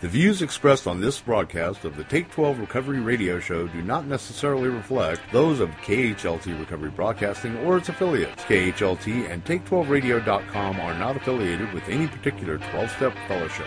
The views expressed on this broadcast of the Take 12 Recovery Radio Show do not necessarily reflect those of KHLT Recovery Broadcasting or its affiliates. KHLT and Take12Radio.com are not affiliated with any particular 12 step fellowship.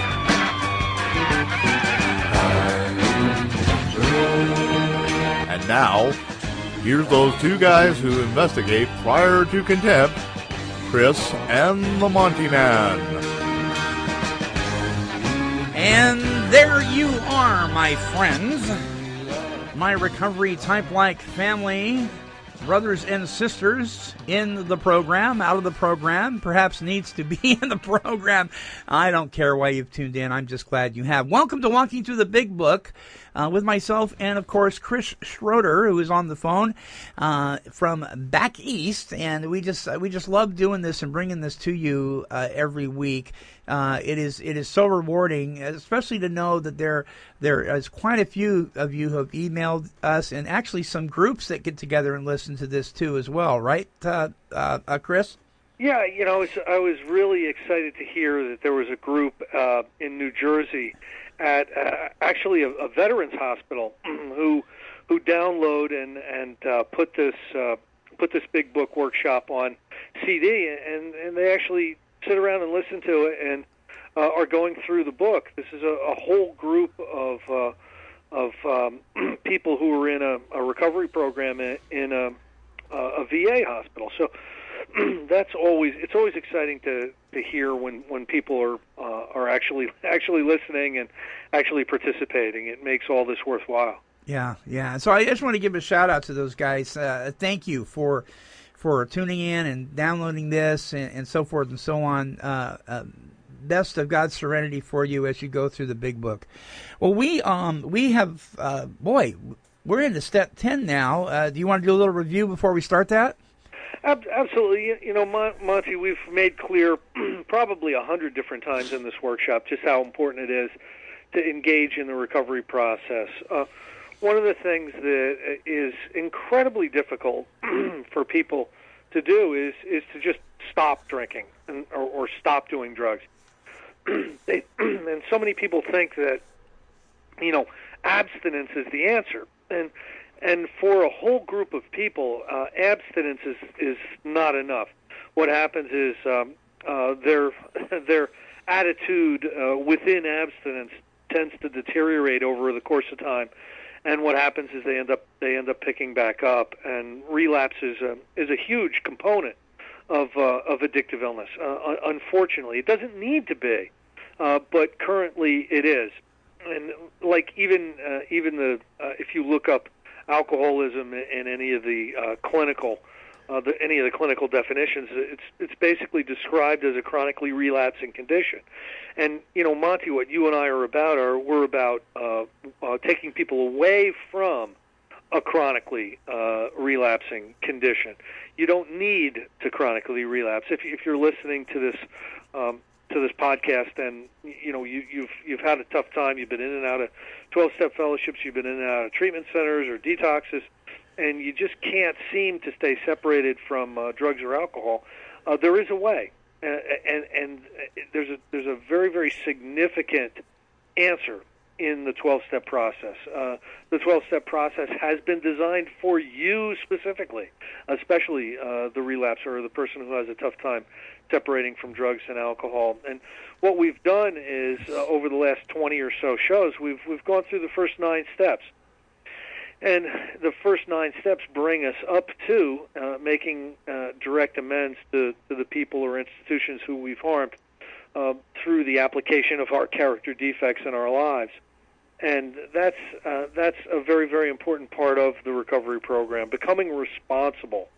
now, here's those two guys who investigate prior to contempt, Chris and the Monty Man. And there you are, my friends. My recovery type like family, brothers and sisters in the program, out of the program, perhaps needs to be in the program. I don't care why you've tuned in. I'm just glad you have. Welcome to Walking Through the Big Book uh, with myself and, of course, Chris Schroeder, who is on the phone uh, from back east. And we just we just love doing this and bringing this to you uh, every week. Uh, it is it is so rewarding, especially to know that there there is quite a few of you who have emailed us, and actually some groups that get together and listen to this too as well, right, uh, uh, uh, Chris? Yeah, you know, I was, I was really excited to hear that there was a group uh, in New Jersey at uh, actually a, a veterans hospital who who download and and uh, put this uh, put this big book workshop on CD, and and they actually sit around and listen to it and uh, are going through the book. This is a, a whole group of uh, of um, people who are in a, a recovery program in, in a, a VA hospital. So that's always it's always exciting to to hear when when people are uh, are actually actually listening and actually participating. It makes all this worthwhile. Yeah, yeah. So I just want to give a shout out to those guys. Uh, thank you for for tuning in and downloading this and, and so forth and so on. Uh, uh, best of God's serenity for you as you go through the big book. Well, we um we have uh, boy, we're into step ten now. Uh, do you want to do a little review before we start that? Ab- Absolutely. You- know, Mon- Monty, we've made clear probably a hundred different times in this workshop just how important it is to engage in the recovery process. Uh, one of the things that is incredibly difficult for people to do is is to just stop drinking and, or, or stop doing drugs. they, and so many people think that you know abstinence is the answer, and and for a whole group of people, uh, abstinence is is not enough. What happens is um, uh, their their attitude uh, within abstinence tends to deteriorate over the course of time, and what happens is they end up they end up picking back up, and relapse is a, is a huge component of uh, of addictive illness. Uh, unfortunately, it doesn't need to be, uh, but currently it is. And like even uh, even the uh, if you look up alcoholism in any of the uh, clinical uh, the, any of the clinical definitions, it's it's basically described as a chronically relapsing condition. And you know, Monty, what you and I are about are we're about uh, uh, taking people away from a chronically uh, relapsing condition. You don't need to chronically relapse. If, if you're listening to this um, to this podcast and you know you, you've you've had a tough time, you've been in and out of 12-step fellowships, you've been in and out of treatment centers or detoxes, and you just can't seem to stay separated from uh, drugs or alcohol. Uh, there is a way, uh, and and there's a there's a very very significant answer in the 12 step process. Uh, the 12 step process has been designed for you specifically, especially uh, the relapser or the person who has a tough time separating from drugs and alcohol. And what we've done is uh, over the last 20 or so shows, we've we've gone through the first nine steps. And the first nine steps bring us up to uh, making uh, direct amends to, to the people or institutions who we've harmed uh, through the application of our character defects in our lives. and that's uh, that's a very very important part of the recovery program. Becoming responsible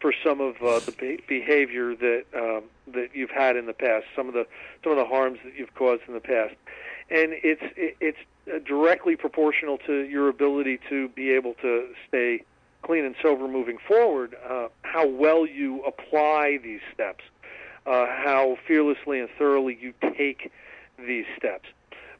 for some of uh, the be- behavior that um, that you've had in the past, some of the some of the harms that you've caused in the past, and it's it's directly proportional to your ability to be able to stay clean and sober moving forward. Uh, how well you apply these steps, uh, how fearlessly and thoroughly you take these steps.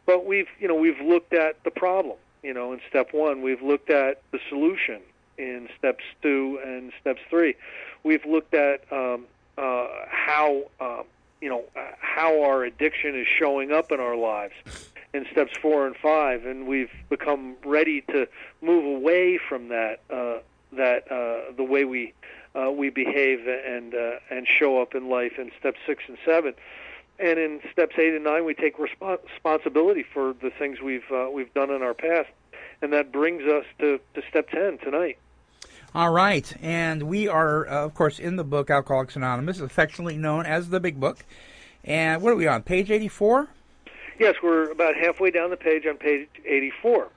But we've you know we've looked at the problem. You know, in step one, we've looked at the solution in steps two and steps three. We've looked at um, uh, how uh, you know how our addiction is showing up in our lives in steps four and five, and we've become ready to move away from that uh, that uh, the way we uh, we behave and uh, and show up in life in steps six and seven. And in steps eight and nine, we take respons- responsibility for the things we've uh, we've done in our past, and that brings us to, to step ten tonight. All right, and we are, uh, of course, in the book Alcoholics Anonymous, affectionately known as the Big Book. And what are we on? Page eighty-four. Yes, we're about halfway down the page on page eighty-four.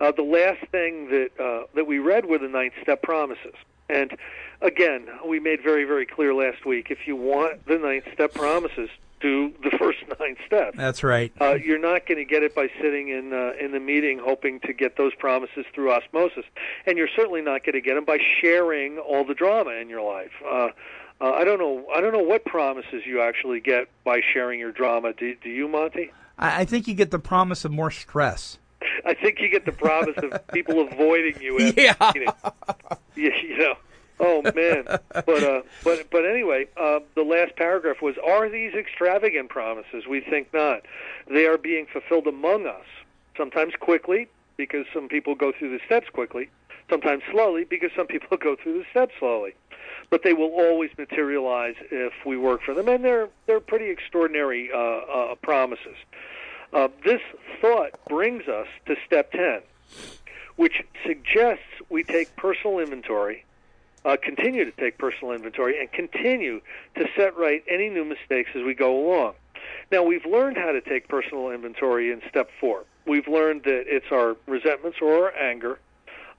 Uh, the last thing that uh, that we read were the ninth step promises, and again, we made very very clear last week. If you want the ninth step promises, do the first nine steps. That's right. Uh, you're not going to get it by sitting in uh, in the meeting hoping to get those promises through osmosis, and you're certainly not going to get them by sharing all the drama in your life. Uh, uh, I don't know. I don't know what promises you actually get by sharing your drama. Do, do you, Monty? I, I think you get the promise of more stress. I think you get the promise of people avoiding you. After Yeah. You, you know. Oh man. But uh, but but anyway, uh, the last paragraph was: Are these extravagant promises? We think not. They are being fulfilled among us. Sometimes quickly, because some people go through the steps quickly. Sometimes slowly, because some people go through the steps slowly. But they will always materialize if we work for them, and they're they're pretty extraordinary uh, uh, promises. Uh, this thought brings us to step 10, which suggests we take personal inventory, uh, continue to take personal inventory, and continue to set right any new mistakes as we go along. Now, we've learned how to take personal inventory in step four. We've learned that it's our resentments or our anger,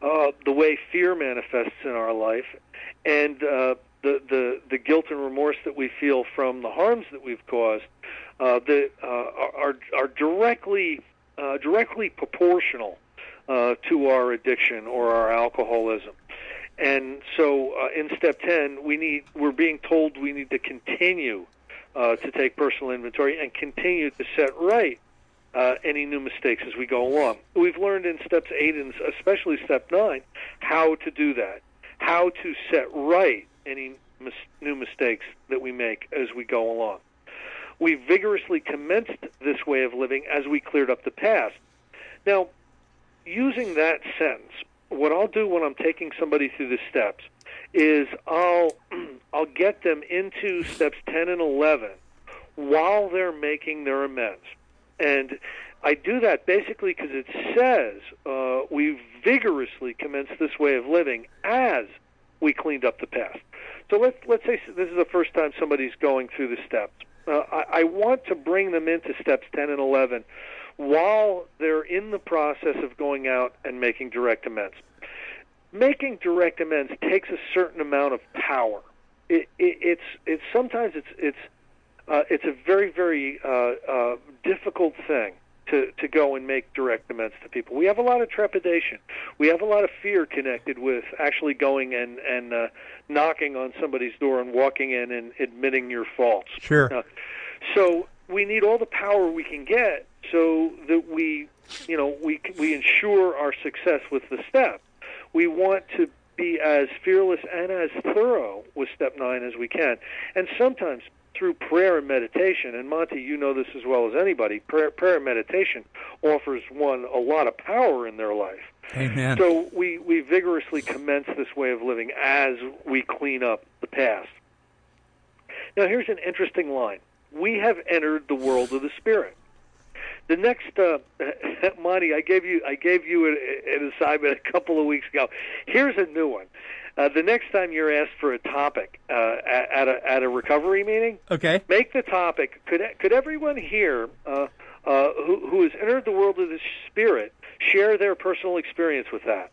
uh, the way fear manifests in our life, and uh, the, the, the guilt and remorse that we feel from the harms that we've caused uh, that uh, are, are directly, uh, directly proportional uh, to our addiction or our alcoholism. And so uh, in step 10, we need, we're being told we need to continue uh, to take personal inventory and continue to set right uh, any new mistakes as we go along. We've learned in steps 8 and especially step 9 how to do that, how to set right any mis- new mistakes that we make as we go along. We vigorously commenced this way of living as we cleared up the past. Now, using that sentence, what I'll do when I'm taking somebody through the steps is I'll I'll get them into steps 10 and 11 while they're making their amends. And I do that basically because it says uh, we vigorously commenced this way of living as we cleaned up the past. So let's let's say this is the first time somebody's going through the steps. Uh, I, I want to bring them into steps 10 and 11 while they're in the process of going out and making direct amends. Making direct amends takes a certain amount of power. It, it, it's it's sometimes it's it's uh, it's a very very uh, uh, difficult thing to to go and make direct amends to people. We have a lot of trepidation. We have a lot of fear connected with actually going and and uh, knocking on somebody's door and walking in and admitting your faults. Sure. Uh, so we need all the power we can get so that we, you know, we we ensure our success with the step. We want to be as fearless and as thorough with step nine as we can, and sometimes through prayer and meditation. And Monty, you know this as well as anybody. Prayer, prayer and meditation offers one a lot of power in their life. Amen. So we, we vigorously commence this way of living as we clean up the past. Now, here's an interesting line We have entered the world of the Spirit. The next, uh, Monty, I gave you I gave you an, an assignment a couple of weeks ago. Here's a new one. Uh, the next time you're asked for a topic uh, at, at a at a recovery meeting, Okay. make the topic. Could could everyone here uh, uh, who, who has entered the world of the spirit share their personal experience with that.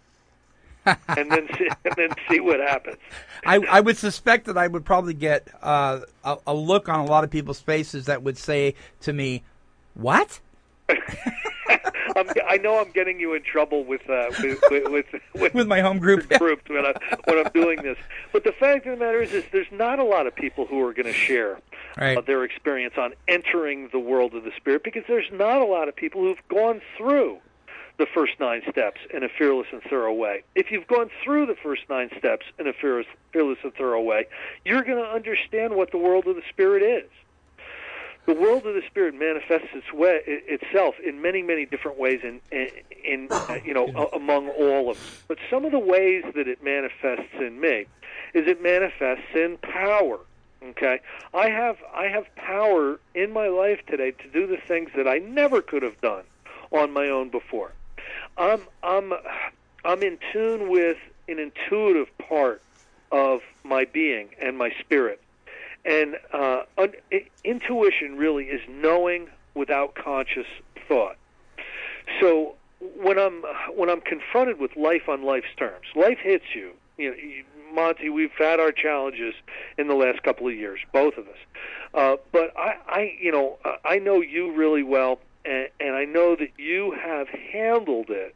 and then see, and then see what happens. I, I would suspect that I would probably get uh, a, a look on a lot of people's faces that would say to me, "What?" I'm, I know I'm getting you in trouble with uh, with, with, with, with my home group groups when I'm when I'm doing this. But the fact of the matter is, is there's not a lot of people who are going to share right. uh, their experience on entering the world of the spirit because there's not a lot of people who've gone through the first nine steps in a fearless and thorough way. If you've gone through the first nine steps in a fearless, fearless and thorough way, you're going to understand what the world of the spirit is the world of the spirit manifests its way, itself in many, many different ways, in, in, in uh, you know, among all of them. But some of the ways that it manifests in me is it manifests in power. Okay, I have I have power in my life today to do the things that I never could have done on my own before. I'm I'm I'm in tune with an intuitive part of my being and my spirit and uh, un- intuition really is knowing without conscious thought. So when I'm when I'm confronted with life on life's terms, life hits you. You know, Monty, we've had our challenges in the last couple of years, both of us. Uh, but I, I, you know, I know you really well, and, and I know that you have handled it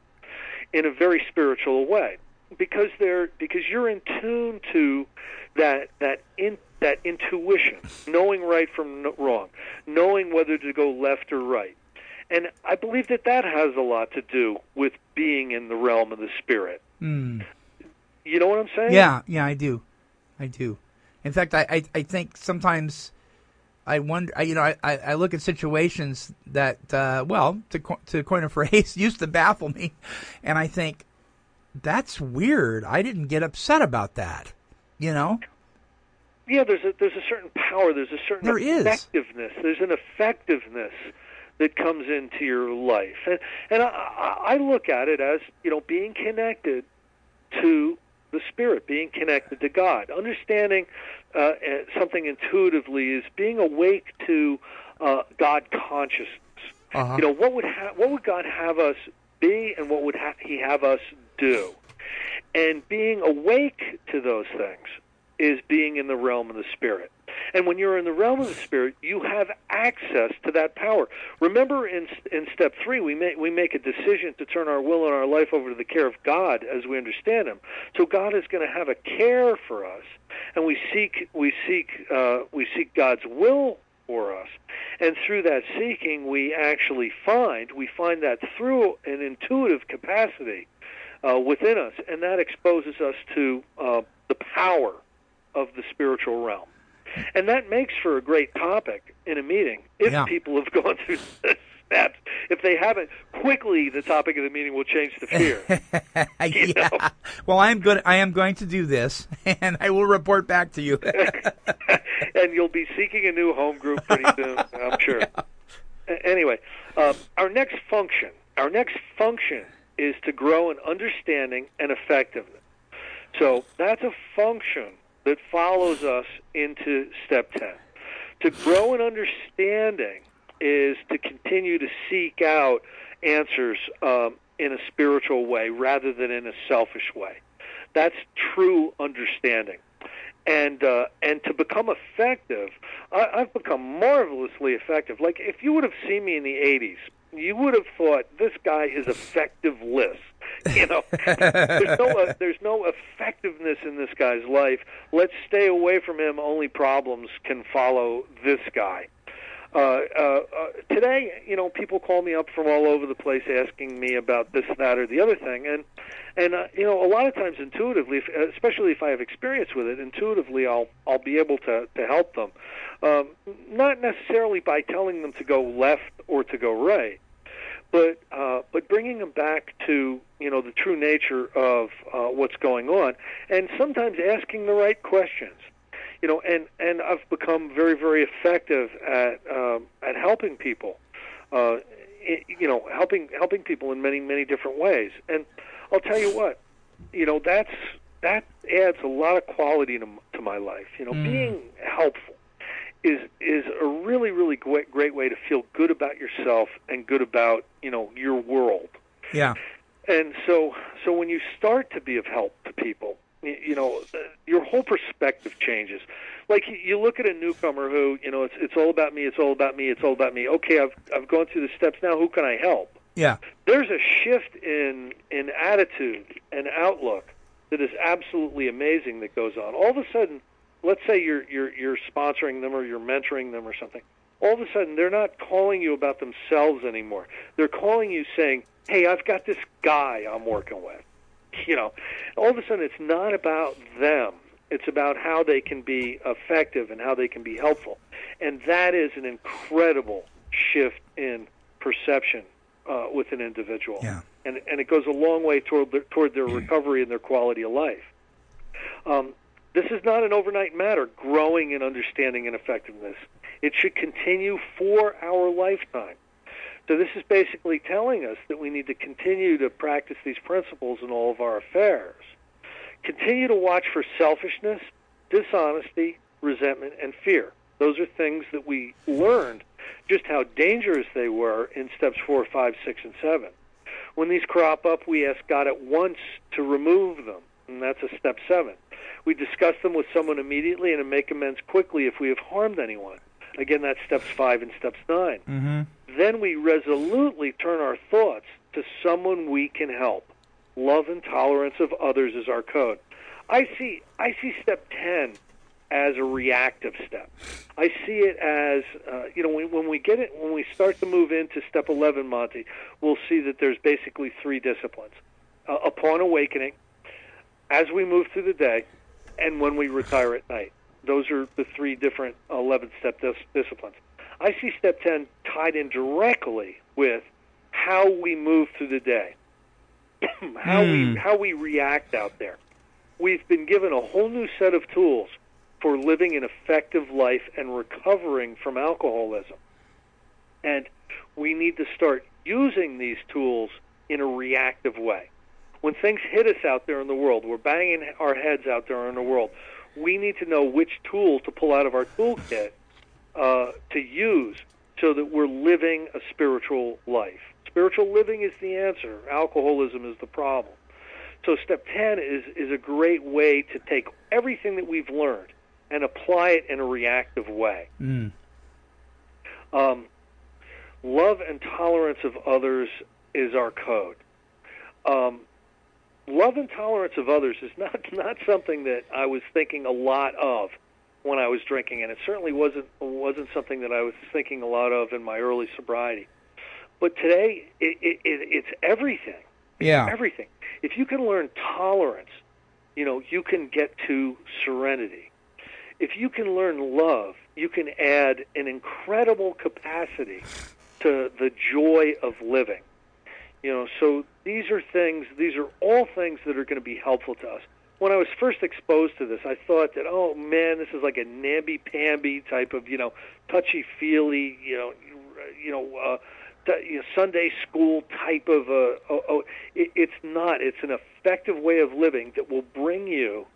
in a very spiritual way because they're because you're in tune to that that in that intuition, knowing right from wrong, knowing whether to go left or right. And I believe that that has a lot to do with being in the realm of the spirit. Mm. You know what I'm saying? Yeah, yeah, I do. I do. In fact, I, I, I think sometimes I wonder, I, you know, I, I look at situations that, uh, well, to, to coin a phrase, used to baffle me. And I think, that's weird. I didn't get upset about that. You know? yeah, there's a there's a certain power, there's a certain there effectiveness, is. there's an effectiveness that comes into your life, and and I, I look at it as you know being connected to the spirit, being connected to God, understanding uh, something intuitively is being awake to uh, God consciousness. Uh-huh. You know what would ha- what would God have us be, and what would ha- He have us do, and being awake to those things is being in the realm of the spirit. And when you're in the realm of the spirit, you have access to that power. Remember, in in step three, we make we make a decision to turn our will and our life over to the care of God as we understand Him. So God is going to have a care for us, and we seek we seek uh, we seek God's will for us. And through that seeking, we actually find we find that through an intuitive capacity uh, within us, and that exposes us to uh, the power of the spiritual realm. And that makes for a great topic in a meeting if yeah. people have gone through the steps. If they haven't, quickly the topic of the meeting will change to fear. yeah. Know? Well, I'm good. I am going to do this, and I will report back to you. and you'll be seeking a new home group pretty soon, I'm sure. Yeah. Anyway, um, our next function, our next function is to grow in understanding and effectiveness. So that's a function that follows us into step 10. To grow in understanding is to continue to seek out answers um, in a spiritual way rather than in a selfish way. That's true understanding. And uh, and to become effective, I, I've become marvelously effective. Like if you would have seen me in the '80s, you would have thought this guy is effective list. You know, there's no uh, there's no effectiveness in this guy's life. Let's stay away from him. Only problems can follow this guy. Uh, uh, uh, today, you know, people call me up from all over the place asking me about this, that, or the other thing, and and uh, you know, a lot of times intuitively, if, especially if I have experience with it, intuitively, I'll I'll be able to to help them, um, not necessarily by telling them to go left or to go right, but uh, but bringing them back to you know the true nature of uh, what's going on, and sometimes asking the right questions you know, and and I've become very very effective at um, at helping people, uh, you know, helping helping people in many many different ways. And I'll tell you what, you know, that's that adds a lot of quality to, to my life. You know, mm. being helpful is is a really really great great way to feel good about yourself and good about you know your world. Yeah. And so, so when you start to be of help to people, you know, your whole perspective changes. Like you- you look at a newcomer who, you know, it's it's all about me, it's all about me, it's all about me. Okay, I've I've gone through the steps now. Who can I help? Yeah. There's a shift in in attitude and outlook that is absolutely amazing that goes on. All of a sudden, let's say you're you're you're sponsoring them or you're mentoring them or something. All of a sudden, they're not calling you about themselves anymore. They're calling you saying, "Hey, I've got this guy I'm working with." You know, all of a sudden, it's not about them. It's about how they can be effective and how they can be helpful, and that is an incredible shift in perception uh, with an individual. Yeah. And and it goes a long way toward their, toward their recovery and their quality of life. Um, this is not an overnight matter. Growing in understanding and effectiveness, it should continue for our lifetime. So this is basically telling us that we need to continue to practice these principles in all of our affairs. Continue to watch for selfishness, dishonesty, resentment, and fear. Those are things that we learned just how dangerous they were in steps four, five, six, and seven. When these crop up, we ask God at once to remove them, and that's a step seven. We discuss them with someone immediately and make amends quickly if we have harmed anyone. Again, that's steps five and steps 9 Mm-hmm. Then we resolutely turn our thoughts to someone we can help. Love and tolerance of others is our code. I see I see step 10 as a reactive step. I see it as uh, you know when, when we get it when we start to move into step 11 Monty, we'll see that there's basically three disciplines. Uh, upon awakening, as we move through the day, and when we retire at night. Those are the three different 11 step dis- disciplines. I see step 10 tied in directly with how we move through the day, how Hmm. we how we react out there. We've been given a whole new set of tools for living an effective life and recovering from alcoholism. And we need to start using these tools in a reactive way. When things hit us out there in the world, we're banging our heads out there in the world. We need to know which tool to pull out of our toolkit uh, to use so that we're living a spiritual life. Spiritual living is the answer. Alcoholism is the problem. So step 10 is, is a great way to take everything that we've learned and apply it in a reactive way. Mm. Um, love and tolerance of others is our code. Um, love and tolerance of others is not not something that I was thinking a lot of when I was drinking, and it certainly wasn't wasn't something that I was thinking a lot of in my early sobriety. But today, it, it, it, it's everything Yeah. everything. If you can learn tolerance, you know, you can get to serenity. If you can learn love, you can add an incredible capacity to the joy of living. You know, so these are things, these are all things that are going to be helpful to us. When I was first exposed to this, I thought that, oh man, this is like a namby-pamby type of, you know, touchy-feely, you know, you know, uh, you know, Sunday school type of a. Oh, oh, it, it's not. It's an effective way of living that will bring you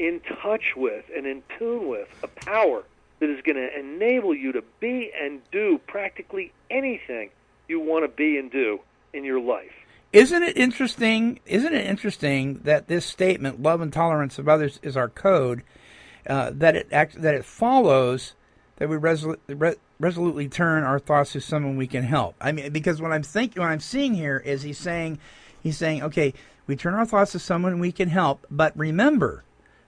in touch with and in tune with a power that is going to enable you to be and do practically anything you want to be and do in your life. Isn't it interesting? Isn't it interesting that this statement, "Love and tolerance of others is our code," uh, that it act, that it follows that we re- resolutely turn our thoughts to someone we can help. I mean, because what I'm thinking, what I'm seeing here is he's saying, he's saying, okay, we turn our thoughts to someone we can help, but remember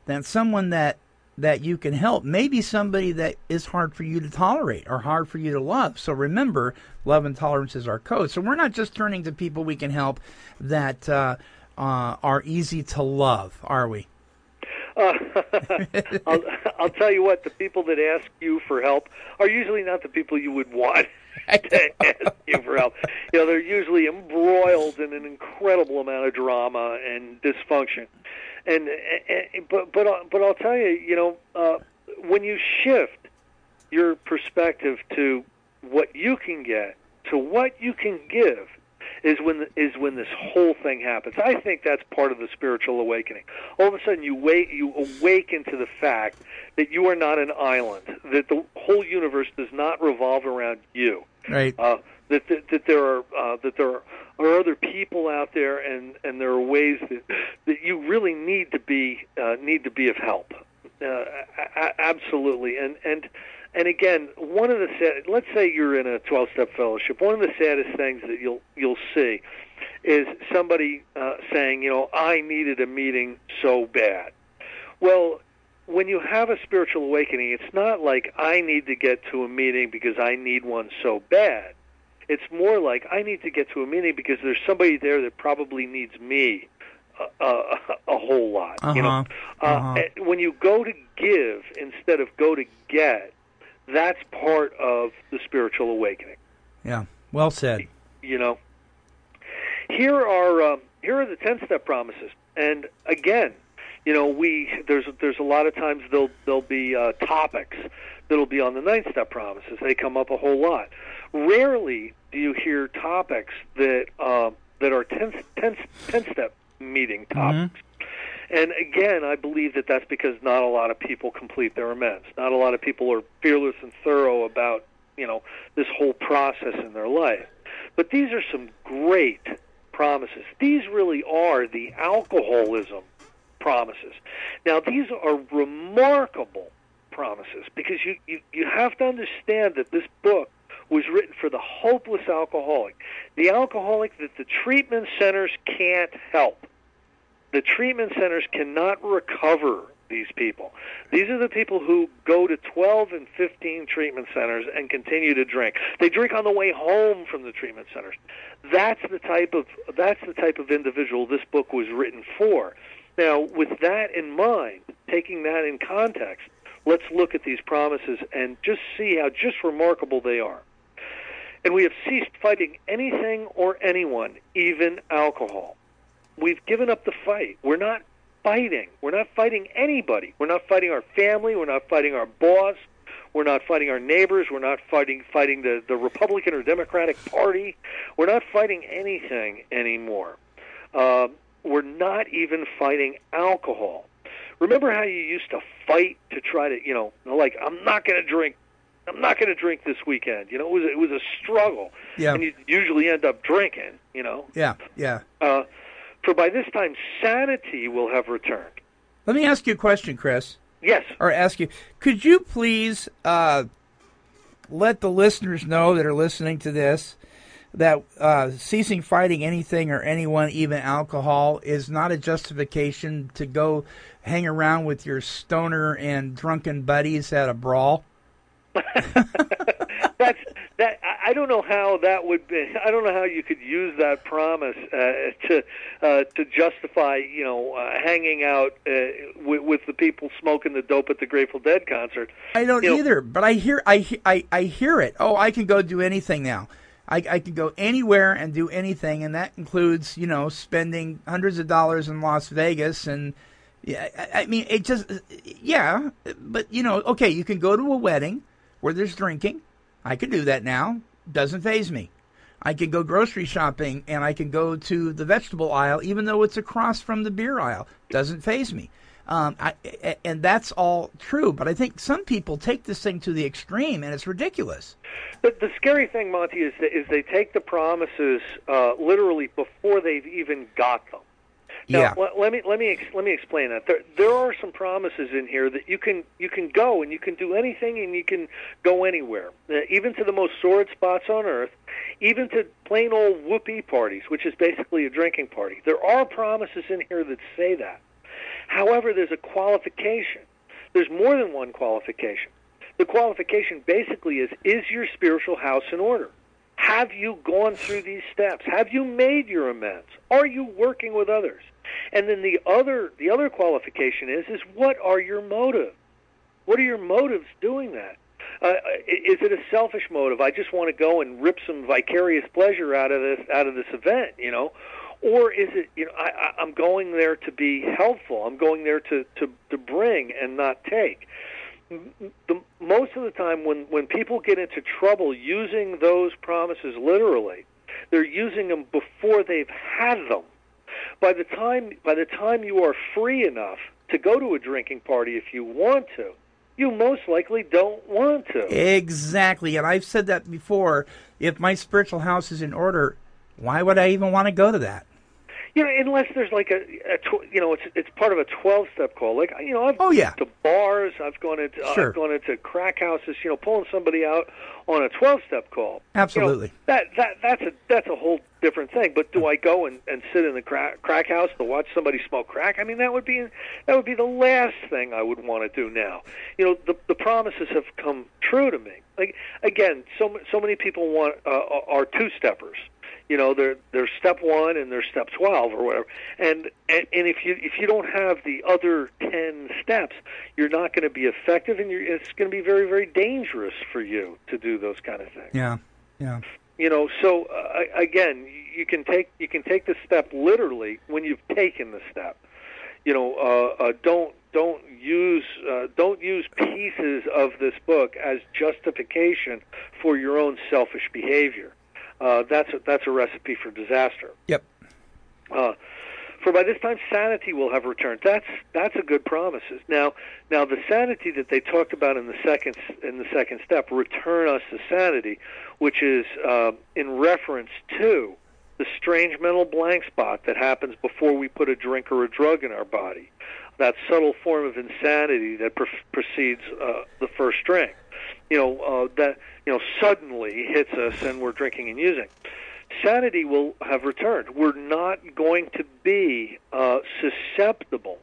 that someone that that you can help may be somebody that is hard for you to tolerate or hard for you to love. So remember, love and tolerance is our code. So we're not just turning to people we can help that uh, uh, are easy to love, are we? Uh, I'll, I'll tell you what, the people that ask you for help are usually not the people you would want to ask you for help. You know, they're usually embroiled in an incredible amount of drama and dysfunction. And, and but but I'll- but I'll tell you, you know, uh, when you shift your perspective to what you can get to what you can give is when is when this whole thing happens. I think that's part of the spiritual awakening. All of a sudden, you wait, you awaken to the fact that you are not an island. That the whole universe does not revolve around you. Right. Uh, that, that that there are uh, that there are are other people out there, and and there are ways that that you really need to be uh, need to be of help. Uh, absolutely, and and and again, one of the sad, let's say you're in a 12-step fellowship. One of the saddest things that you'll you'll see is somebody uh, saying, you know, I needed a meeting so bad. Well, when you have a spiritual awakening, it's not like I need to get to a meeting because I need one so bad. It's more like I need to get to a meeting because there's somebody there that probably needs me a, a, a whole lot. You know, Uh-huh. Uh-huh. uh, when you go to give instead of go to get, that's part of the spiritual awakening. Yeah. Well said. You know, here are um, here are the ten step promises, and again, you know, we there's there's a lot of times there'll there'll be uh, topics that'll be on the nine step promises. They come up a whole lot. Rarely do you hear topics that uh, that are 10, 10, 10 step meeting topics. And again, I believe that that's because not a lot of people complete their amends. Not a lot of people are fearless and thorough about, you know, this whole process in their life. But these are some great promises. These really are the alcoholism promises. Now, these are remarkable promises because you, you, you have to understand that this book was written for the hopeless alcoholic, the alcoholic that the treatment centers can't help. The treatment centers cannot recover these people. These are the people who go to 12 and 15 treatment centers and continue to drink. They drink on the way home from the treatment centers. That's the type of that's the type of individual this book was written for. Now, with that in mind, taking that in context, let's look at these promises and just see how just remarkable they are. And we have ceased fighting anything or anyone, even alcohol. We've given up the fight. We're not fighting. We're not fighting anybody. We're not fighting our family. We're not fighting our boss. We're not fighting our neighbors. We're not fighting fighting the, the Republican or Democratic Party. We're not fighting anything anymore. Uh, we're not even fighting alcohol. Remember how you used to fight to try to, you know, like I'm not going to drink. I'm not going to drink this weekend. You know, it was it was a struggle, Yeah. and you usually end up drinking. You know, Yeah. Yeah. uh, for by this time sanity will have returned. Let me ask you a question, Chris. Yes, or ask you, could you please uh, let the listeners know that are listening to this that uh, ceasing fighting anything or anyone, even alcohol, is not a justification to go hang around with your stoner and drunken buddies at a brawl? that's that. I- don't know how that would be. I don't know how you could use that promise uh, to uh, to justify, you know, uh, hanging out uh, with, with the people smoking the dope at the Grateful Dead concert. I don't You know- either, but I hear I, I I hear it. Oh, I can go do anything now. I, I can go anywhere and do anything, and that includes you know spending hundreds of dollars in Las Vegas and yeah. I, I mean, it just yeah, but you know, okay, you can go to a wedding where there's drinking. I can do that now. Doesn't faze me. I can go grocery shopping and I can go to the vegetable aisle, even though it's across from the beer aisle. Doesn't faze me. Um, I, and that's all true. But I think some people take this thing to the extreme, and it's ridiculous. The, the scary thing, Monty, is that, is they take the promises uh, literally before they've even got them. Now, Yeah. let, let me let me ex- let me explain that. There there are some promises in here that you can you can go and you can do anything and you can go anywhere, uh, even to the most sordid spots on earth, even to plain old whoopee parties, which is basically a drinking party. There are promises in here that say that. However, there's a qualification. There's more than one qualification. The qualification basically is is your spiritual house in order? Have you gone through these steps? Have you made your amends? Are you working with others? And then the other the other qualification is is what are your motives? What are your motives doing that? Uh, is it a selfish motive? I just want to go and rip some vicarious pleasure out of this out of this event, you know, or is it you know I, I'm going there to be helpful? I'm going there to to to bring and not take. The, most of the time, when when people get into trouble using those promises literally, they're using them before they've had them. By the time by the time you are free enough to go to a drinking party if you want to, you most likely don't want to. Exactly. And I've said that before. If my spiritual house is in order, Why would I even want to go to that? You know, unless there's like a, a tw- you know, it's it's part of a twelve step call. Like you know, I've Oh, yeah. to bars, I've gone into Sure. I've gone into crack houses. You know, pulling somebody out on a twelve step call. You know, Absolutely. that that that's a that's a whole different thing. But do I go and, and sit in the crack, crack house to watch somebody smoke crack? I mean, that would be that would be the last thing I would want to do now. You know, the the promises have come true to me. Like again, so so many people want uh, are two steppers. You know, they're they're step one and they're step twelve or whatever. And and, and if you if you don't have the other ten steps, you're not going to be effective, and you're, it's going to be very very dangerous for you to do those kind of things Yeah. Yeah. you know so uh, again you can take you can take the step literally when you've taken the step you know uh, uh, don't don't use uh, don't use pieces of this book as justification for your own selfish behavior uh, that's a, that's a recipe for disaster Yep. uh, for by this time sanity will have returned. That's that's a good promise. Now, now the sanity that they talked about in the second in the second step, return us to sanity, which is uh, in reference to the strange mental blank spot that happens before we put a drink or a drug in our body. That subtle form of insanity that pre- precedes uh, the first drink. You know uh, that you know suddenly hits us and we're drinking and using sanity will have returned. We're not going to be uh, susceptible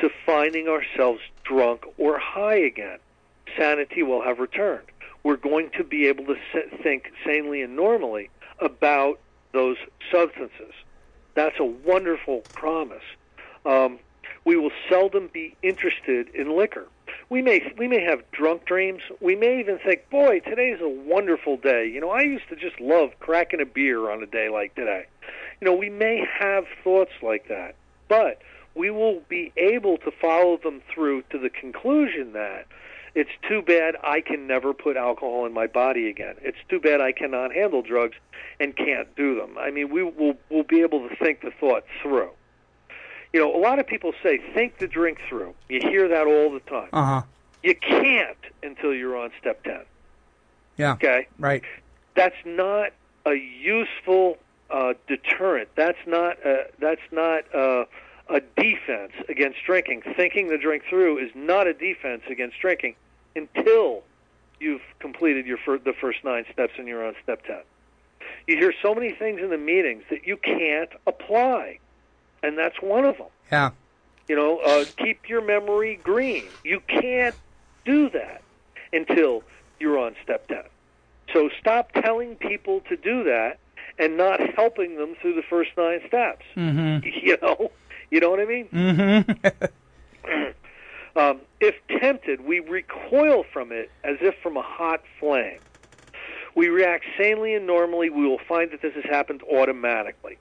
to finding ourselves drunk or high again. Sanity will have returned. We're going to be able to think sanely and normally about those substances. That's a wonderful promise. Um, we will seldom be interested in liquor. We may we may have drunk dreams. We may even think, "Boy, today's a wonderful day." You know, I used to just love cracking a beer on a day like today. You know, we may have thoughts like that, but we will be able to follow them through to the conclusion that it's too bad I can never put alcohol in my body again. It's too bad I cannot handle drugs and can't do them. I mean, we will we'll be able to think the thought through. You know, a lot of people say think the drink through. You hear that all the time. Uh huh. You can't until you're on step 10. Yeah. Okay? Right. That's not a useful uh, deterrent. That's not a, that's not a, a defense against drinking. Thinking the drink through is not a defense against drinking until you've completed your fir- the first nine steps and you're on step 10. You hear so many things in the meetings that you can't apply, and that's one of them. Yeah. You know, uh, keep your memory green. You can't do that until you're on step 10. So stop telling people to do that and not helping them through the first nine steps. Mm-hmm. You know, you know what I mean? Mm-hmm. Um, if tempted, we recoil from it as if from a hot flame. We react sanely and normally. We will find that this has happened automatically.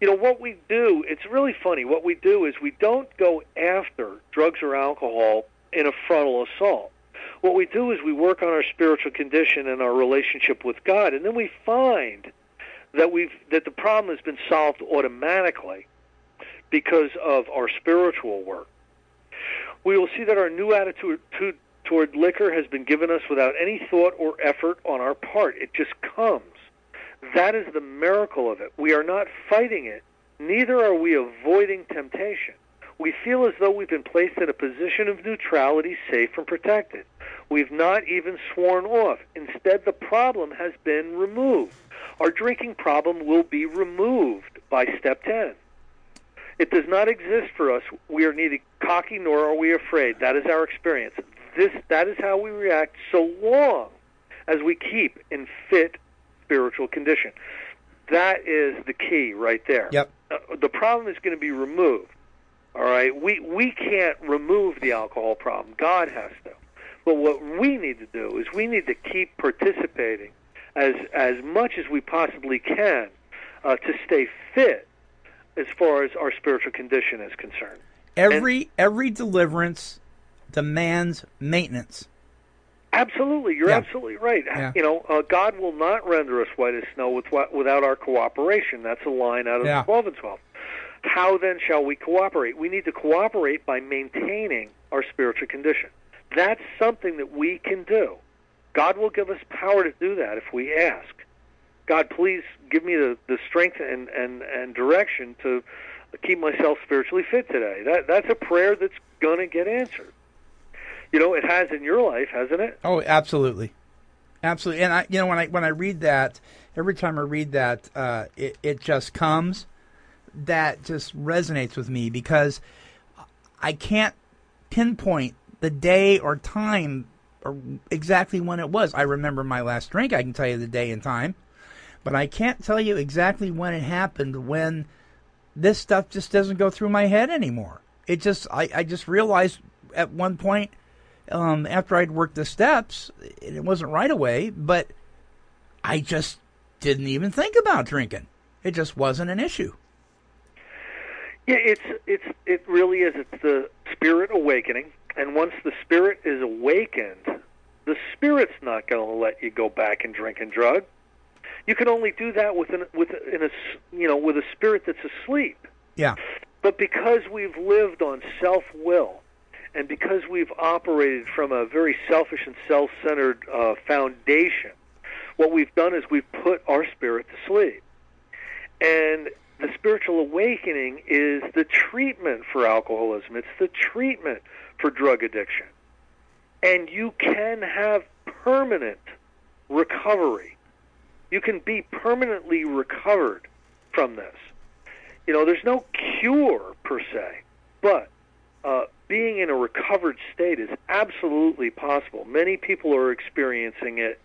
You know, what we do, it's really funny. What we do is we don't go after drugs or alcohol in a frontal assault. What we do is we work on our spiritual condition and our relationship with God, and then we find that we've that the problem has been solved automatically because of our spiritual work we will see that our new attitude to, toward liquor has been given us without any thought or effort on our part. It just comes. That is the miracle of it. We are not fighting it, neither are we avoiding temptation. We feel as though we've been placed in a position of neutrality, safe and protected. We've not even sworn off. Instead, the problem has been removed. Our drinking problem will be removed by step 10. It does not exist for us. We are neither cocky nor are we afraid. That is our experience. This that is how we react so long as we keep in fit spiritual condition. That is the key right there. Yep. Uh, the problem is going to be removed. All right. We we can't remove the alcohol problem. God has to. But what we need to do is we need to keep participating as as much as we possibly can uh, to stay fit as far as our spiritual condition is concerned. Every every deliverance demands maintenance. Absolutely, you're Yeah. absolutely right. Yeah. You know, uh, God will not render us white as snow with, without our cooperation. That's a line out of Yeah. 12 and 12. How then shall we cooperate? We need to cooperate by maintaining our spiritual condition. That's something that we can do. God will give us power to do that if we ask. God, please give me the, the strength and, and, and direction to keep myself spiritually fit today. That that's a prayer that's gonna get answered. You know, it has in your life, hasn't it? Oh, absolutely, absolutely. And I, you know, when I when I read that, every time I read that, uh, it it just comes. That just resonates with me because I can't pinpoint the day or time or exactly when it was. I remember my last drink. I can tell you the day and time, but I can't tell you exactly when it happened. When this stuff just doesn't go through my head anymore. It just I, I just realized at one point um, after I'd worked the steps, it wasn't right away, but I just didn't even think about drinking. It just wasn't an issue. Yeah, it's it's it really is. It's the spirit awakening, and once the spirit is awakened, the spirit's not going to let you go back and drink and drug. You can only do that with an with in a you know with a spirit that's asleep. Yeah. But because we've lived on self will, and because we've operated from a very selfish and self centered uh, foundation, what we've done is we've put our spirit to sleep. And the spiritual awakening is the treatment for alcoholism, it's the treatment for drug addiction. And you can have permanent recovery. You can be permanently recovered from this. You know, there's no cure per se, but uh, being in a recovered state is absolutely possible. Many people are experiencing it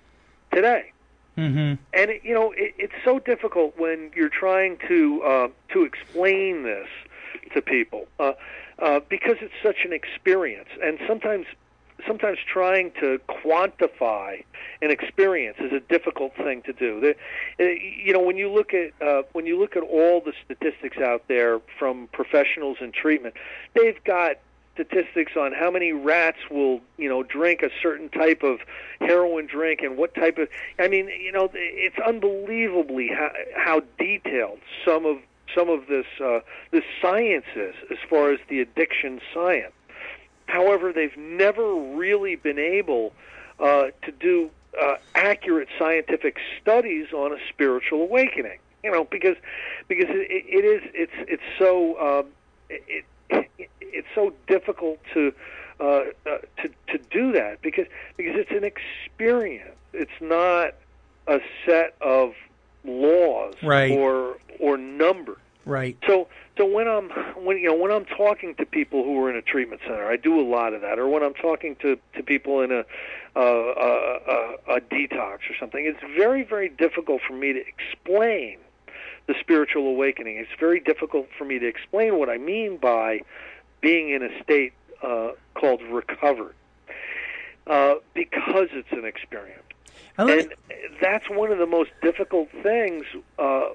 today. Mm-hmm. And it, you know, it, it's so difficult when you're trying to uh, to explain this to people uh, uh, because it's such an experience, and sometimes sometimes trying to quantify an experience is a difficult thing to do. The, uh, you know, when you look at uh, when you look at all the statistics out there from professionals in treatment, they've got statistics on how many rats will you know drink a certain type of heroin drink and what type of I mean you know it's unbelievably how, how detailed some of some of this uh, this science is as far as the addiction science. However, they've never really been able uh, to do uh, accurate scientific studies on a spiritual awakening. You know, because because it, it is it's it's so um, it, it's so difficult to uh, uh, to to do that because because it's an experience. It's not a set of laws Right. or or numbers. Right. So so when I'm when you know when I'm talking to people who are in a treatment center, I do a lot of that. Or when I'm talking to to people in a uh, a, a, a detox or something, it's very very difficult for me to explain the spiritual awakening. It's very difficult for me to explain what I mean by being in a state uh, called recovered uh, because it's an experience. And me- that's one of the most difficult things uh,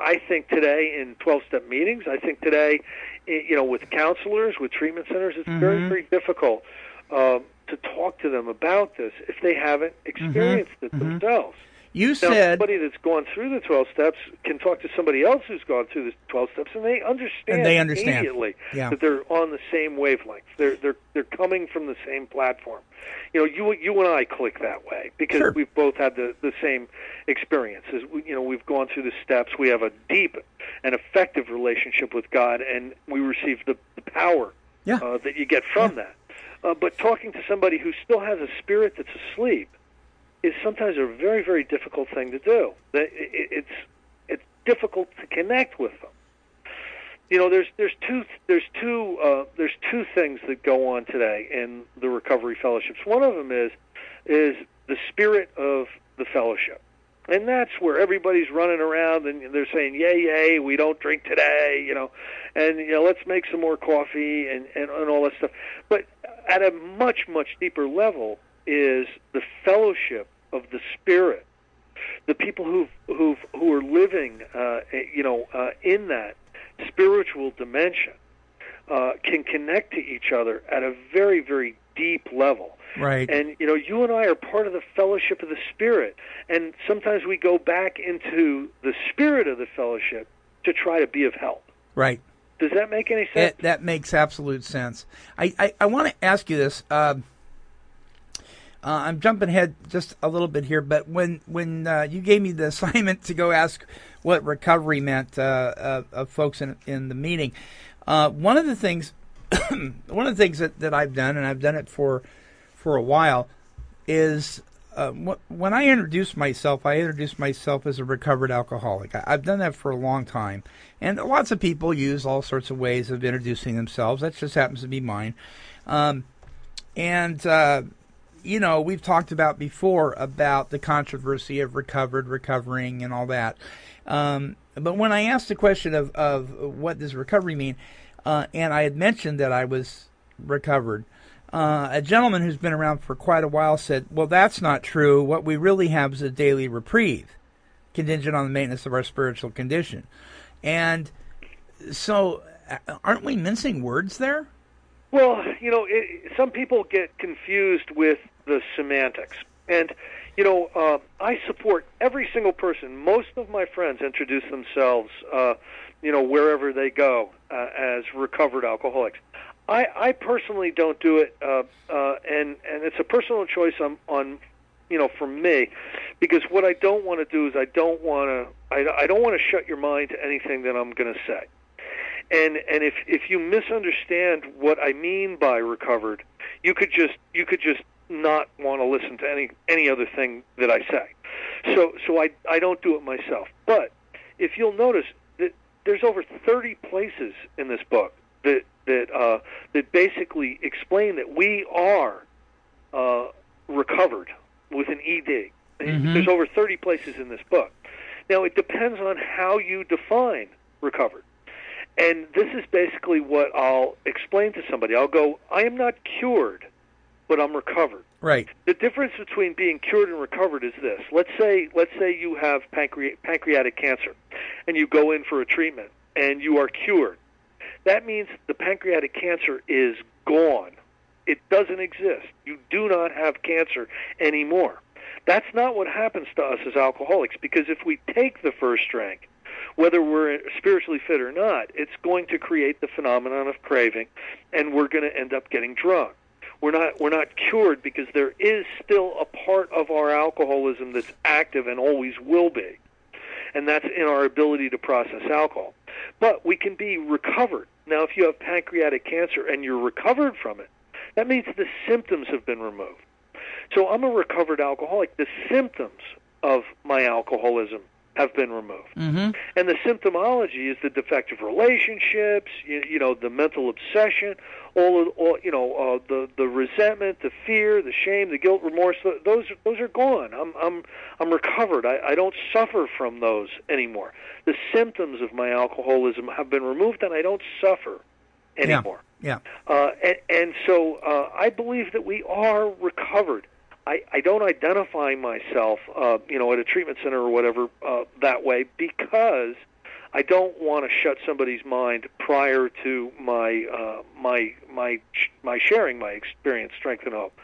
I think today in 12-step meetings. I think today, you know, with counselors, with treatment centers, it's very, Mhm. very difficult um, to talk to them about this if they haven't experienced it mhm. themselves. You Now, said somebody that's gone through the 12 steps can talk to somebody else who's gone through the 12 steps, and they understand, And they understand. immediately Yeah. that they're on the same wavelength. They're they're they're coming from the same platform. You know, you you and I click that way because Sure. we've both had the the same experiences. We, you know, we've gone through the steps. We have a deep and effective relationship with God, and we receive the, the power Yeah. uh, that you get from that. Uh, but talking to somebody who still has a spirit that's asleep is sometimes a very, very difficult thing to do. It's it's difficult to connect with them. You know, there's there's two there's two uh, there's two things that go on today in the recovery fellowships. One of them is is the spirit of the fellowship. And that's where everybody's running around and they're saying, "Yay, yay! We don't drink today," you know, and you know, let's make some more coffee and and, and all that stuff. But at a much much deeper level is the fellowship of the spirit, the people who who who are living, uh, you know, uh, in that spiritual dimension, uh, can connect to each other at a very very deep level. right. And you know, you and I are part of the fellowship of the Spirit, and sometimes we go back into the spirit of the fellowship to try to be of help. right. Does that make any sense? It, that makes absolute sense. I, I, I want to ask you this. Um Uh, I'm jumping ahead just a little bit here, but when when uh, you gave me the assignment to go ask what recovery meant uh, uh of folks in in the meeting, uh, one of the things one of the things that, that I've done, and I've done it for for a while, is uh, when I introduce myself, I introduce myself as a recovered alcoholic. I, have done that for a long time, and lots of people use all sorts of ways of introducing themselves. That just happens to be mine. Um, and uh, you know, we've talked about before about the controversy of recovered, recovering, and all that. Um, but when I asked the question of, of what does recovery mean, uh, and I had mentioned that I was recovered, uh, a gentleman who's been around for quite a while said, Well, that's not true. What we really have is a daily reprieve, contingent on the maintenance of our spiritual condition. And so, uh, aren't we mincing words there? Well, you know, it, some people get confused with the semantics. And, you know, uh, I support every single person. Most of my friends introduce themselves, uh, you know, wherever they go uh, as recovered alcoholics. I, I personally don't do it, uh, uh, and and it's a personal choice on on you know for me, because what I don't want to do is I don't want to I, I don't want to shut your mind to anything that I'm going to say, and and if if you misunderstand what I mean by recovered, you could just you could just not want to listen to any any other thing that I say. So so I I don't do it myself. But if you'll notice that there's over 30 places in this book that that uh, that basically explain that we are uh, recovered with an ED. Mm-hmm. There's over 30 places in this book. Now it depends on how you define recovered. And this is basically what I'll explain to somebody. I'll go, I am not cured, but I'm recovered. Right. The difference between being cured and recovered is this. Let's say let's say you have pancre- pancreatic cancer and you go in for a treatment and you are cured. That means the pancreatic cancer is gone. It doesn't exist. You do not have cancer anymore. That's not what happens to us as alcoholics because if we take the first drink, whether we're spiritually fit or not, it's going to create the phenomenon of craving and we're going to end up getting drunk. We're not we're not cured because there is still a part of our alcoholism that's active and always will be. And that's in our ability to process alcohol. But we can be recovered now, if you have pancreatic cancer and you're recovered from it, that means the symptoms have been removed. So I'm a recovered alcoholic. The symptoms of my alcoholism have been removed. Mm-hmm. And the symptomology is the defective relationships, you, you know, the mental obsession, all of, all, you know, uh, the the resentment, the fear, the shame, the guilt, remorse. Those those are gone. I'm I'm I'm recovered. I, I don't suffer from those anymore. The symptoms of my alcoholism have been removed, and I don't suffer anymore. Yeah. yeah. Uh, and, and so uh, I believe that we are recovered. I, I don't identify myself, uh, you know, at a treatment center or whatever uh, that way because I don't want to shut somebody's mind prior to my uh, my my my sharing my experience, strength, and hope.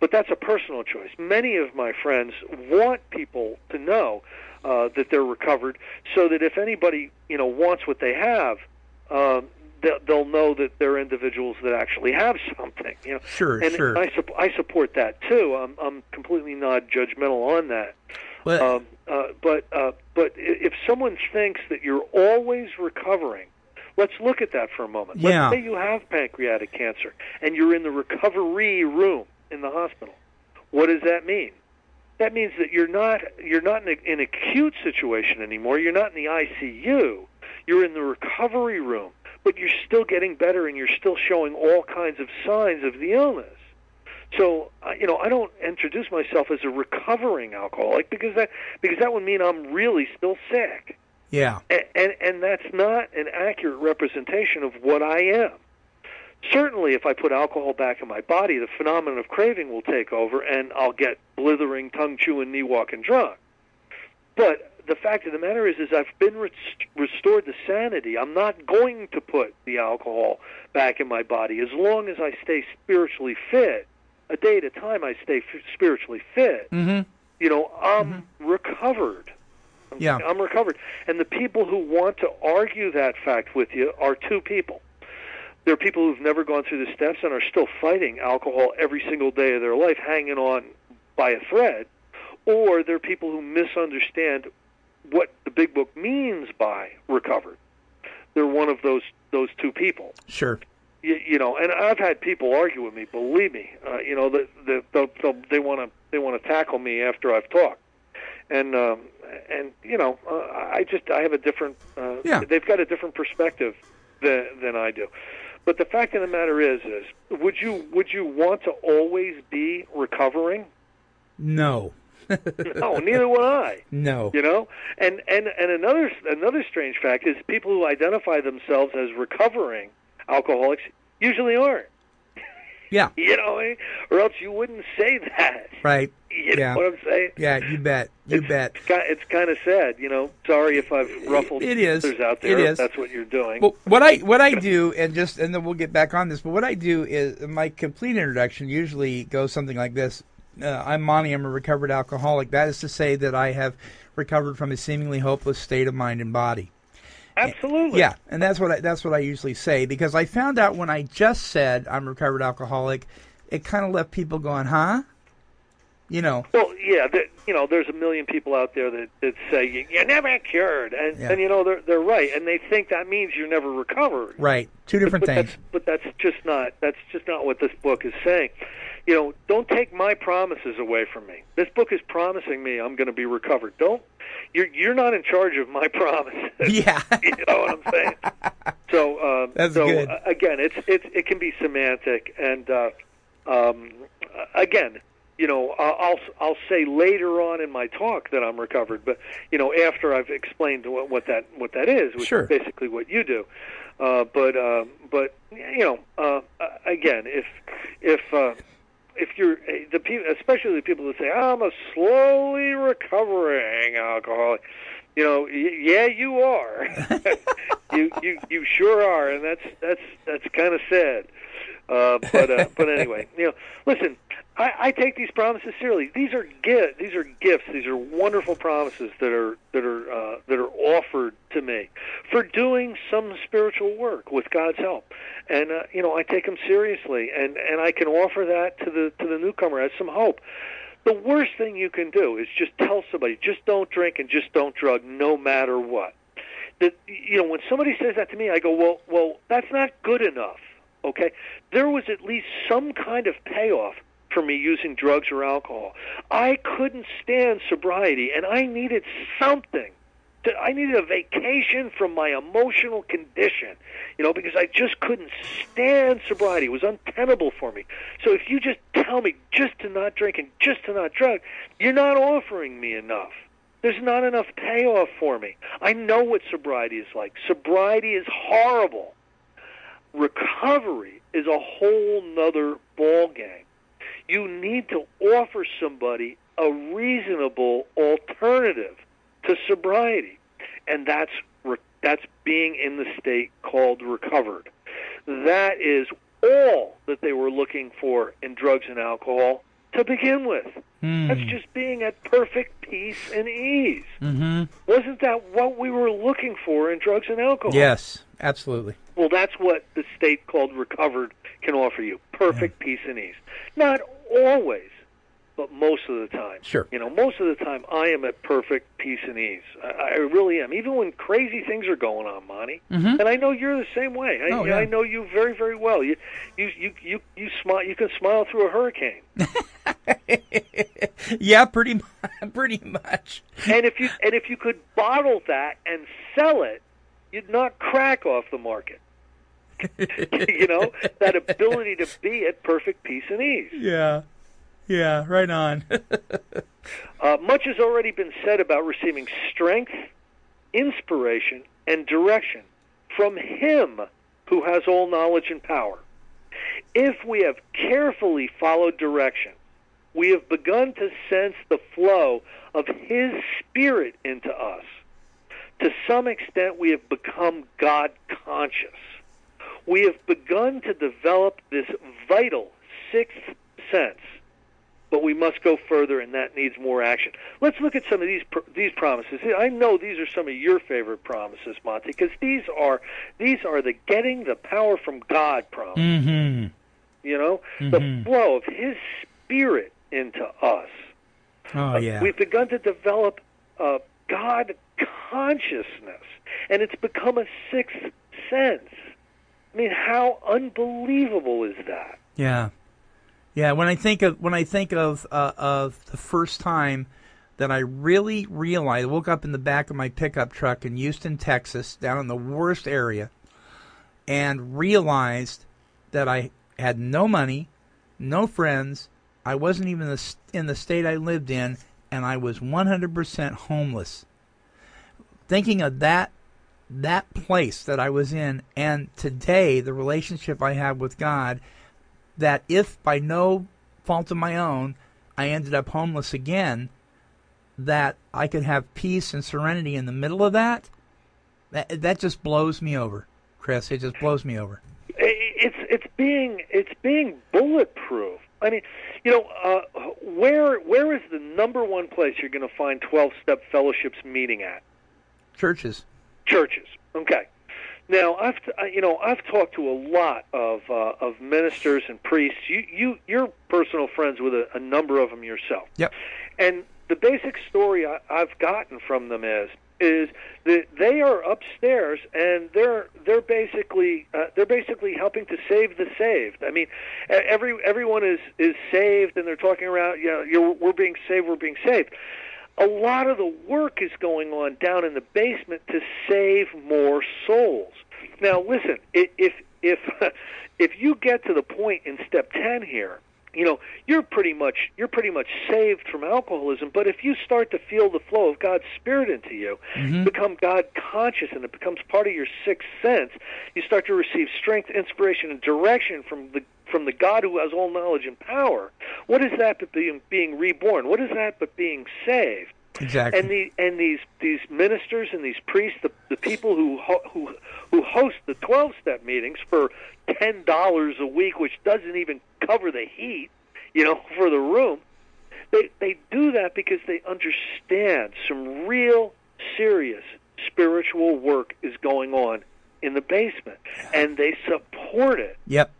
But that's a personal choice. Many of my friends want people to know uh, that they're recovered, so that if anybody you know wants what they have, um, they'll know that they're individuals that actually have something. You know, sure, and sure. I, su- I support that too. I'm I'm completely not judgmental on that. But um, uh, but uh, but if someone thinks that you're always recovering, let's look at that for a moment. Yeah. Let's say you have pancreatic cancer and you're in the recovery room in the hospital. What does that mean? That means that you're not you're not in an acute situation anymore. You're not in the ICU. You're in the recovery room but you're still getting better and you're still showing all kinds of signs of the illness. So, you know, I don't introduce myself as a recovering alcoholic because that because that would mean I'm really still sick. Yeah. And and, and that's not an accurate representation of what I am. Certainly, if I put alcohol back in my body, the phenomenon of craving will take over, and I'll get blithering, tongue chewing, knee walking drunk. But the fact of the matter is, is I've been re- restored to sanity. I'm not going to put the alcohol back in my body as long as I stay spiritually fit. A day at a time, I stay f- spiritually fit. Mm-hmm. You know, I'm mm-hmm. recovered. Yeah, I'm recovered. And the people who want to argue that fact with you are two people. There are people who've never gone through the steps and are still fighting alcohol every single day of their life, hanging on by a thread, or they're people who misunderstand what the big book means by recovered. They're one of those those two people. Sure. You, you know, and I've had people argue with me. Believe me, uh, you know that the, the, the, they want to they want to tackle me after I've talked, and um, and you know uh, I just I have a different. Uh, Yeah. They've got a different perspective than than I do. But the fact of the matter is, is would you would you want to always be recovering? No. No, neither would I. No. You know, and and and another another strange fact is people who identify themselves as recovering alcoholics usually aren't. Yeah. You know, eh? or else you wouldn't say that. Right. You know Yeah. what I'm saying? Yeah. You bet. You bet. It's kind, it's kind of sad, you know. Sorry if I've ruffled It is. others out there. It is. That's what you're doing. Well, what I what I do, and just and then we'll get back on this. But what I do is my complete introduction usually goes something like this: uh, I'm Monty. I'm a recovered alcoholic. That is to say that I have recovered from a seemingly hopeless state of mind and body. Absolutely. Yeah, and that's what I, that's what I usually say because I found out when I just said I'm a recovered alcoholic, it kind of left people going, "Huh?" You know. Well, yeah, there, you know, there's a million people out there that, that say you- you're never cured, and Yeah. and you know they're they're right, and they think that means you're never recovered. Right. Two different but things. That's, but that's just not that's just not what this book is saying. You know, don't take my promises away from me. This book is promising me I'm going to be recovered. Don't you're you're not in charge of my promises. Yeah. you know what I'm saying? So um, That's so good. uh, again, it's it's it can be semantic, and uh, um, again, you know, I'll I'll- say later on in my talk that I'm recovered, but you know, after I've explained what, what that what that is, which Sure. is basically what you do. Uh, but um, but you know, uh, uh, again, if if uh, if you're uh, the people, especially the people that say I'm a slowly recovering alcoholic, you know, yeah, you are. you you you sure are, and that's that's that's kind of sad. Uh, but uh, but anyway, you know, listen, I, I take these promises seriously. These are gi- these are gifts. These are wonderful promises that are that are uh, that are offered to me for doing some spiritual work with God's help. And uh, you know, I take them seriously, and and I can offer that to the to the newcomer as some hope. The worst thing you can do is just tell somebody, just don't drink and just don't drug, no matter what. That you know, when somebody says that to me, I go, well, well, that's not good enough. Okay, there was at least some kind of payoff for me using drugs or alcohol. I couldn't stand sobriety, and I needed something. To, I needed a vacation from my emotional condition, you know, because I just couldn't stand sobriety. It was untenable for me. So if you just tell me just to not drink and just to not drug, you're not offering me enough. There's not enough payoff for me. I know what sobriety is like. Sobriety is horrible recovery is a whole nother ball game. You need to offer somebody a reasonable alternative to sobriety, and that's re- that's being in the state called recovered. That is all that they were looking for in drugs and alcohol to begin with. Hmm. That's just being at perfect peace and ease. Mm-hmm. Wasn't that what we were looking for in drugs and alcohol? Yes. Absolutely. Well, that's what the state called recovered can offer you perfect peace and ease. Not always, but most of the time. Sure. You know, most of the time I am at perfect peace and ease. I, I really am, even when crazy things are going on, Monty. Mhm. And I know you're the same way. I, Oh, yeah. I know you very, very well. You, you, you, you, you smile. You can smile through a hurricane. yeah. Pretty. mu- Pretty much. and if you and if you could bottle that and sell it, you'd not crack off the market. you know that ability to be at perfect peace and ease. Yeah. Yeah. Right on. Uh, much has already been said about receiving strength, inspiration, and direction from Him who has all knowledge and power. If we have carefully followed direction, we have begun to sense the flow of His Spirit into us. To some extent, we have become God conscious. We have begun to develop this vital sixth sense but we must go further, and that needs more action. Let's look at some of these pr- these promises. I know these are some of your favorite promises, Monty, because these are these are the getting the power from God promises. mm-hmm. You know, Mhm. the flow of His Spirit into us. Oh yeah. We've begun to develop uh, God consciousness, and it's become a sixth sense. I mean, how unbelievable is that? Yeah, yeah. When I think of when I think of uh, of the first time that I really realized, I woke up in the back of my pickup truck in Houston, Texas, down in the worst area, and realized that I had no money, no friends. I wasn't even in the state I lived in, and I was 100% homeless. Thinking of that that place that I was in and today the relationship I have with God that if by no fault of my own I ended up homeless again that I could have peace and serenity in the middle of that that, that just blows me over Chris it just blows me over it's it's being it's being bulletproof I mean, you know, uh, where where is the number one place you're going to find 12 step fellowships meeting at? Churches. Churches. Okay. Now, I've you know I've talked to a lot of uh, of ministers and priests. You you you're personal friends with a, a number of them yourself. Yep. And the basic story I, I've gotten from them is is that they are upstairs and they're they're basically uh, they're basically helping to save the saved. I mean, every everyone is is saved and they're talking around. You know, you're, we're being saved. We're being saved. A lot of the work is going on down in the basement to save more souls. Now, listen, if if if you get to the point in step ten here you know you're pretty much you're pretty much saved from alcoholism but if you start to feel the flow of god's spirit into you mm-hmm. become god conscious and it becomes part of your sixth sense you start to receive strength inspiration and direction from the from the god who has all knowledge and power what is that but being being reborn what is that but being saved Exactly. And the and these these ministers and these priests, the the people who ho- who who host the twelve step meetings for ten dollars a week, which doesn't even cover the heat, you know, for the room. They they do that because they understand some real serious spiritual work is going on in the basement, and they support it. Yep.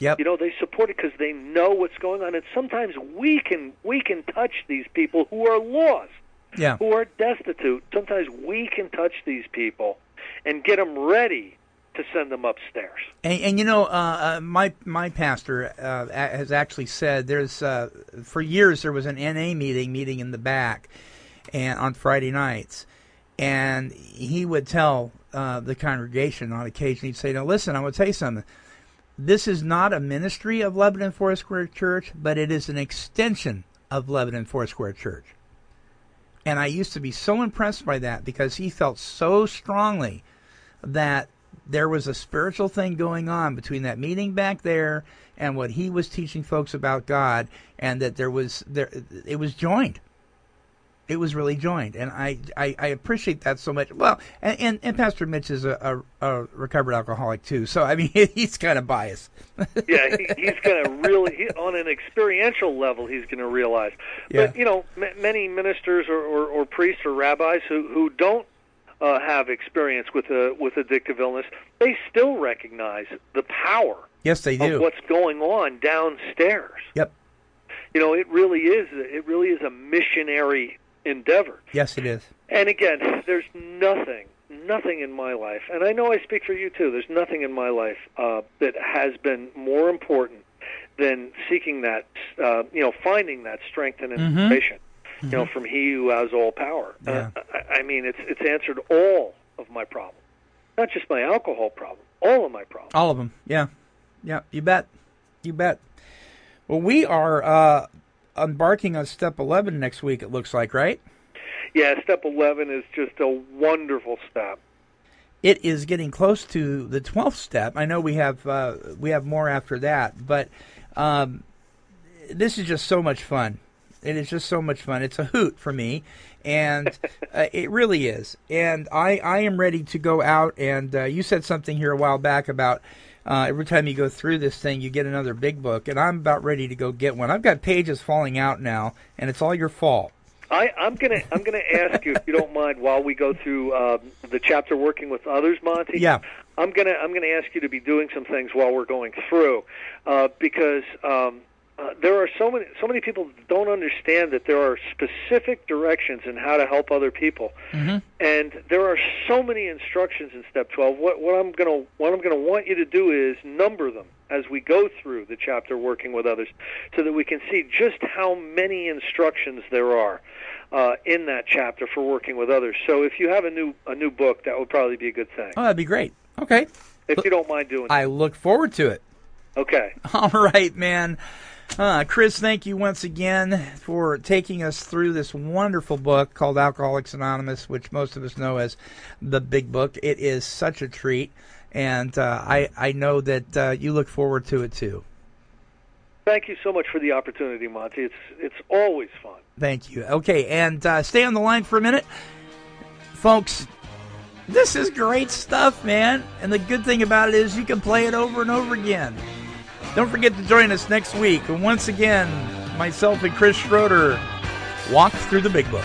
Yep. You know, they support it because they know what's going on, and sometimes we can we can touch these people who are lost yeah. who are destitute. Sometimes we can touch these people and get them ready to send them upstairs. And, and you know, uh, uh, my my pastor uh, has actually said there's uh, for years there was an NA meeting meeting in the back, and on Friday nights, and he would tell uh, the congregation on occasion he'd say, "Now listen, I'm going to tell you something." This is not a ministry of Lebanon Foursquare Church, but it is an extension of Lebanon Foursquare Church. And I used to be so impressed by that because he felt so strongly that there was a spiritual thing going on between that meeting back there and what he was teaching folks about God, and that there was there it was joined. It was really joined, and I, I, I appreciate that so much. Well, and, and, and Pastor Mitch is a, a, a, recovered alcoholic too, so I mean he's kind of biased. yeah, he, he's going to really he, on an experiential level he's going to realize. Yeah. But you know, m- many ministers or, or, or priests or rabbis who who don't uh, have experience with a with addictive illness, they still recognize the power. Yes, they do. Of what's going on downstairs. Yep. You know, it really is. It really is a missionary endeavor. Yes, it is. And again, there's nothing, nothing in my life, and I know I speak for you too. There's nothing in my life uh, that has been more important than seeking that, uh, you know, finding that strength and Mm-hmm. inspiration, you know, from He who has all power. Yeah. Uh, I, I mean, it's it's answered all of my problems, not just my alcohol problem, all of my problems. All of them. Yeah. Yeah. You bet. You bet. Well, we are uh, embarking on step 11 next week, it looks like, right? Yeah, step 11 is just a wonderful step. It is getting close to the 12th step. I know we have uh, we have more after that, but um, this is just so much fun. It is just so much fun. It's a hoot for me, and uh, it really is. And I, I am ready to go out. And uh, you said something here a while back about uh, every time you go through this thing, you get another big book, and I'm about ready to go get one. I've got pages falling out now, and it's all your fault. I, I'm gonna I'm gonna ask you if you don't mind while we go through um, the chapter working with others, Monty. Yeah. I'm gonna I'm gonna ask you to be doing some things while we're going through, uh, because um, uh, there are so many so many people don't understand that there are specific directions in how to help other people, Mm-hmm. and there are so many instructions in step 12. What what I'm gonna what I'm gonna want you to do is number them as we go through the chapter working with others, so that we can see just how many instructions there are. Uh, in that chapter for working with others. So if you have a new a new book, that would probably be a good thing. Oh, that'd be great. Okay. If you don't mind doing. I look forward to it. Okay. All right, man. Uh, Chris, thank you once again for taking us through this wonderful book called Alcoholics Anonymous, which most of us know as the Big Book. It is such a treat, and uh, I I know that uh, you look forward to it too. Thank you so much for the opportunity, Monty. It's it's always fun. Thank you. Okay, and uh, stay on the line for a minute, folks. This is great stuff, man. And the good thing about it is you can play it over and over again. Don't forget to join us next week. And once again, myself and Chris Schroeder walk through the big book.